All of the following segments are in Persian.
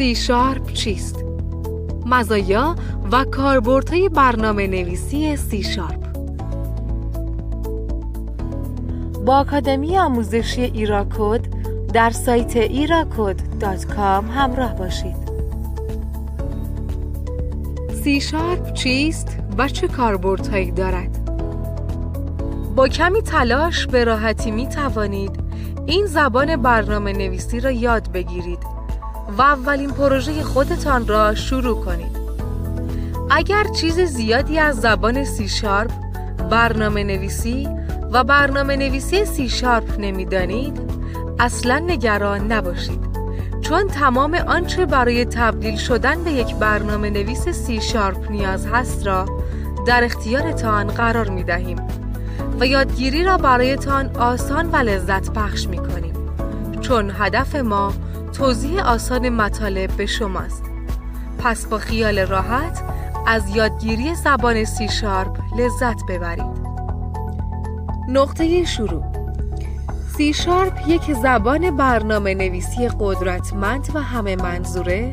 C Sharp چیست؟ مزایا و کاربردهای برنامه نویسی C Sharp با آکادمی آموزشی ایراکود در سایت ایراکود.com همراه باشید C Sharp چیست و چه کاربردهایی دارد؟ با کمی تلاش به راحتی می توانید این زبان برنامه نویسی را یاد بگیرید و اولین پروژه خودتان را شروع کنید. اگر چیز زیادی از زبان C Sharp، برنامه نویسی و برنامه نویسی C Sharp نمی‌دانید، اصلا نگران نباشید. چون تمام آنچه برای تبدیل شدن به یک برنامه نویس C Sharp نیاز هست را در اختیارتان قرار می دهیم و یادگیری را برایتان آسان و لذت بخش می کنیم چون هدف ما توضیح آسان مطالب به شماست. پس با خیال راحت از یادگیری زبان C Sharp لذت ببرید. نقطه شروع C Sharp یک زبان برنامه نویسی قدرتمند و همه منظوره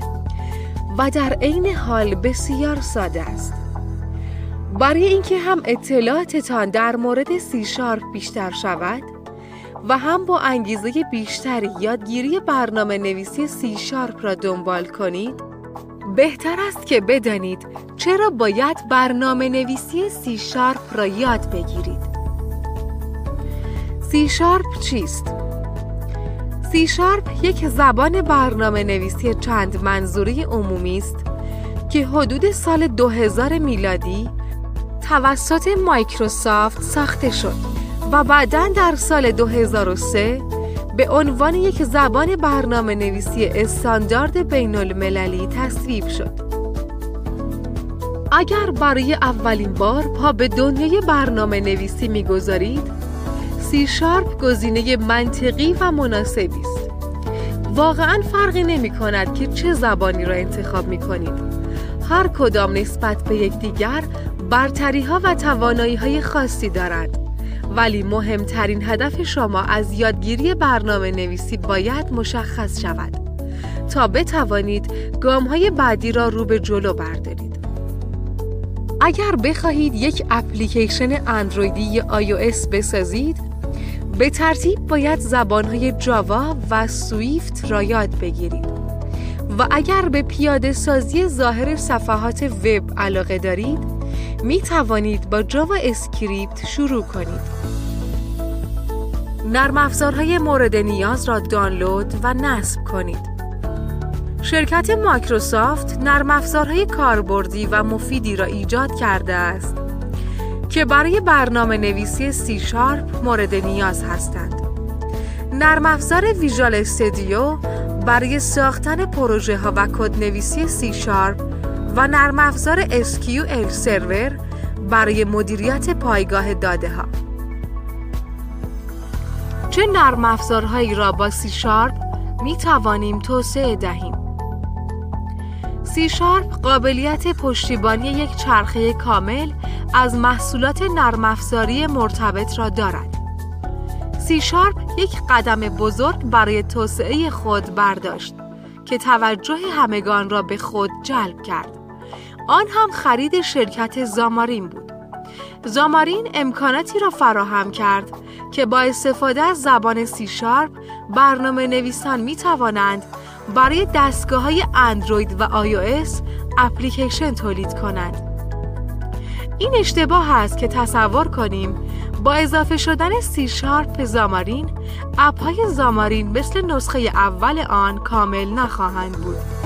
و در عین حال بسیار ساده است. برای اینکه هم اطلاعاتتان در مورد C Sharp بیشتر شود و هم با انگیزه بیشتری یادگیری برنامه نویسی C Sharp را دنبال کنید. بهتر است که بدانید چرا باید برنامه نویسی C Sharp را یاد بگیرید. C Sharp چیست؟ C Sharp یک زبان برنامه نویسی چند منظوری عمومی است که حدود سال 2000 میلادی توسط مایکروسافت ساخته شد. و بعدا در سال 2003 به عنوان یک زبان برنامه نویسی استاندارد بین المللی تصویب شد. اگر برای اولین بار پا به دنیای برنامه نویسی می‌گذارید، سی شارپ گزینه منطقی و مناسبی است. واقعا فرقی نمی کند که چه زبانی را انتخاب می کنید. هر کدام نسبت به یکدیگر برتری ها و توانایی های خاصی دارند. ولی مهمترین هدف شما از یادگیری برنامه نویسی باید مشخص شود تا بتوانید گام های بعدی را رو به جلو بردارید. اگر بخواهید یک اپلیکیشن اندرویدی یا iOS بسازید به ترتیب باید زبانهای Java و Swift را یاد بگیرید و اگر به پیاده سازی ظاهر صفحات وب علاقه دارید می توانید با JavaScript شروع کنید نرم افزارهای مورد نیاز را دانلود و نصب کنید شرکت مایکروسافت نرم افزارهای کاربردی و مفیدی را ایجاد کرده است که برای برنامه نویسی سی شارپ مورد نیاز هستند. نرم افزار Visual Studio برای ساختن پروژه ها و کد نویسی سی شارپ و نرم افزار SQL Server برای مدیریت پایگاه داده ها. چه نرم افزارهایی را با سی شارپ می توانیم توسعه دهیم؟ سی شارپ قابلیت پشتیبانی یک چرخه کامل از محصولات نرم افزاری مرتبط را دارد. سی شارپ یک قدم بزرگ برای توسعه خود برداشت که توجه همگان را به خود جلب کرد. آن هم خرید شرکت Xamarin بود. Xamarin امکاناتی را فراهم کرد که با استفاده از زبان سی شارپ برنامه نویسان می توانند برای دستگاه های اندروید و آی اپلیکیشن تولید کنند. این اشتباه است که تصور کنیم با اضافه شدن سی شارپ زامارین اپ های Xamarin مثل نسخه اول آن کامل نخواهند بود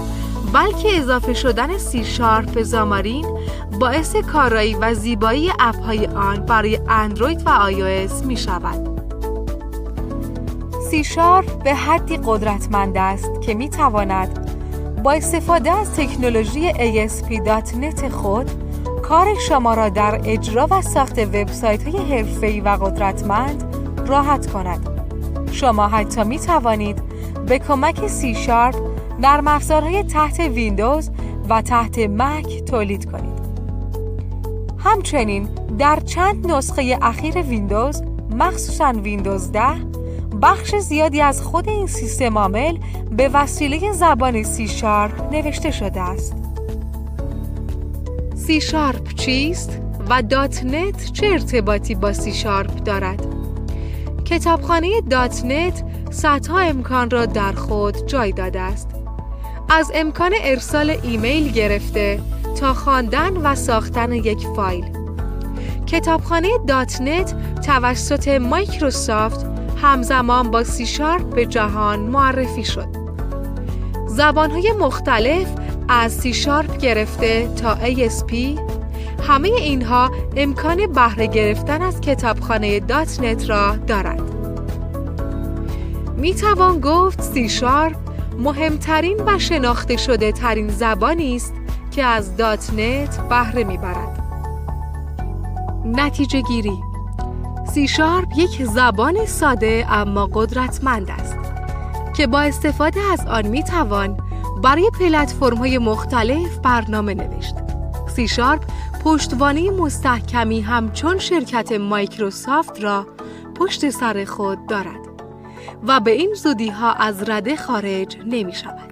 بلکه اضافه شدن سی شارپ زامارین باعث کارایی و زیبایی اپ های آن برای اندروید و آی می شود سی شارپ به حدی قدرتمند است که می تواند با استفاده از تکنولوژی ASP.NET خود کار شما را در اجرا و ساخت وبسایت های حرفه‌ای و قدرتمند راحت کند. شما حتی می توانید به کمک سی شارپ نرم افزارهای تحت ویندوز و تحت مک تولید کنید. همچنین در چند نسخه اخیر ویندوز مخصوصا ویندوز 10 بخش زیادی از خود این سیستم عامل به وسیله زبان سی شارپ نوشته شده است. سی شارپ چیست و .NET چه ارتباطی با سی شارپ دارد؟ کتابخانه .NET صدها امکان را در خود جای داده است. از امکان ارسال ایمیل گرفته تا خواندن و ساختن یک فایل. کتابخانه .NET توسط مایکروسافت همزمان با سی شارپ به جهان معرفی شد. زبانهای مختلف از سی شارپ گرفته تا ASP همه اینها امکان بهره گرفتن از کتابخانه .NET را دارد. می توان گفت سی شارپ مهمترین و شناخته شده ترین زبانی است که از .NET بهره می‌برد. نتیجه گیری سی شارپ یک زبان ساده اما قدرتمند است که با استفاده از آن می توان برای پلتفرم های مختلف برنامه نوشت. سی شارپ پشتوانه مستحکمی همچون شرکت مایکروسافت را پشت سر خود دارد و به این زودی ها از رده خارج نمی شود.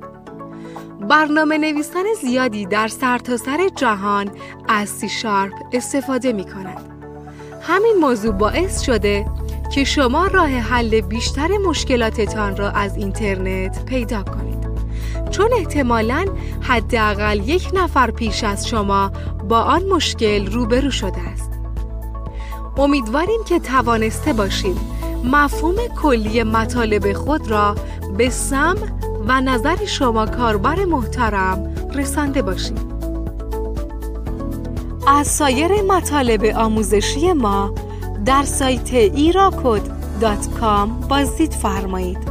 برنامه نویسان زیادی در سرتاسر سر جهان از سی شارپ استفاده می کند. همین موضوع باعث شده که شما راه حل بیشتر مشکلاتتان را از اینترنت پیدا کنید. چون احتمالاً حداقل یک نفر پیش از شما با آن مشکل روبرو شده است. امیدواریم که توانسته باشید مفهوم کلی مطالب خود را به سم و نظر شما کاربر محترم رسانده باشید. از سایر مطالب آموزشی ما در سایت ایراکود.com بازدید فرمایید.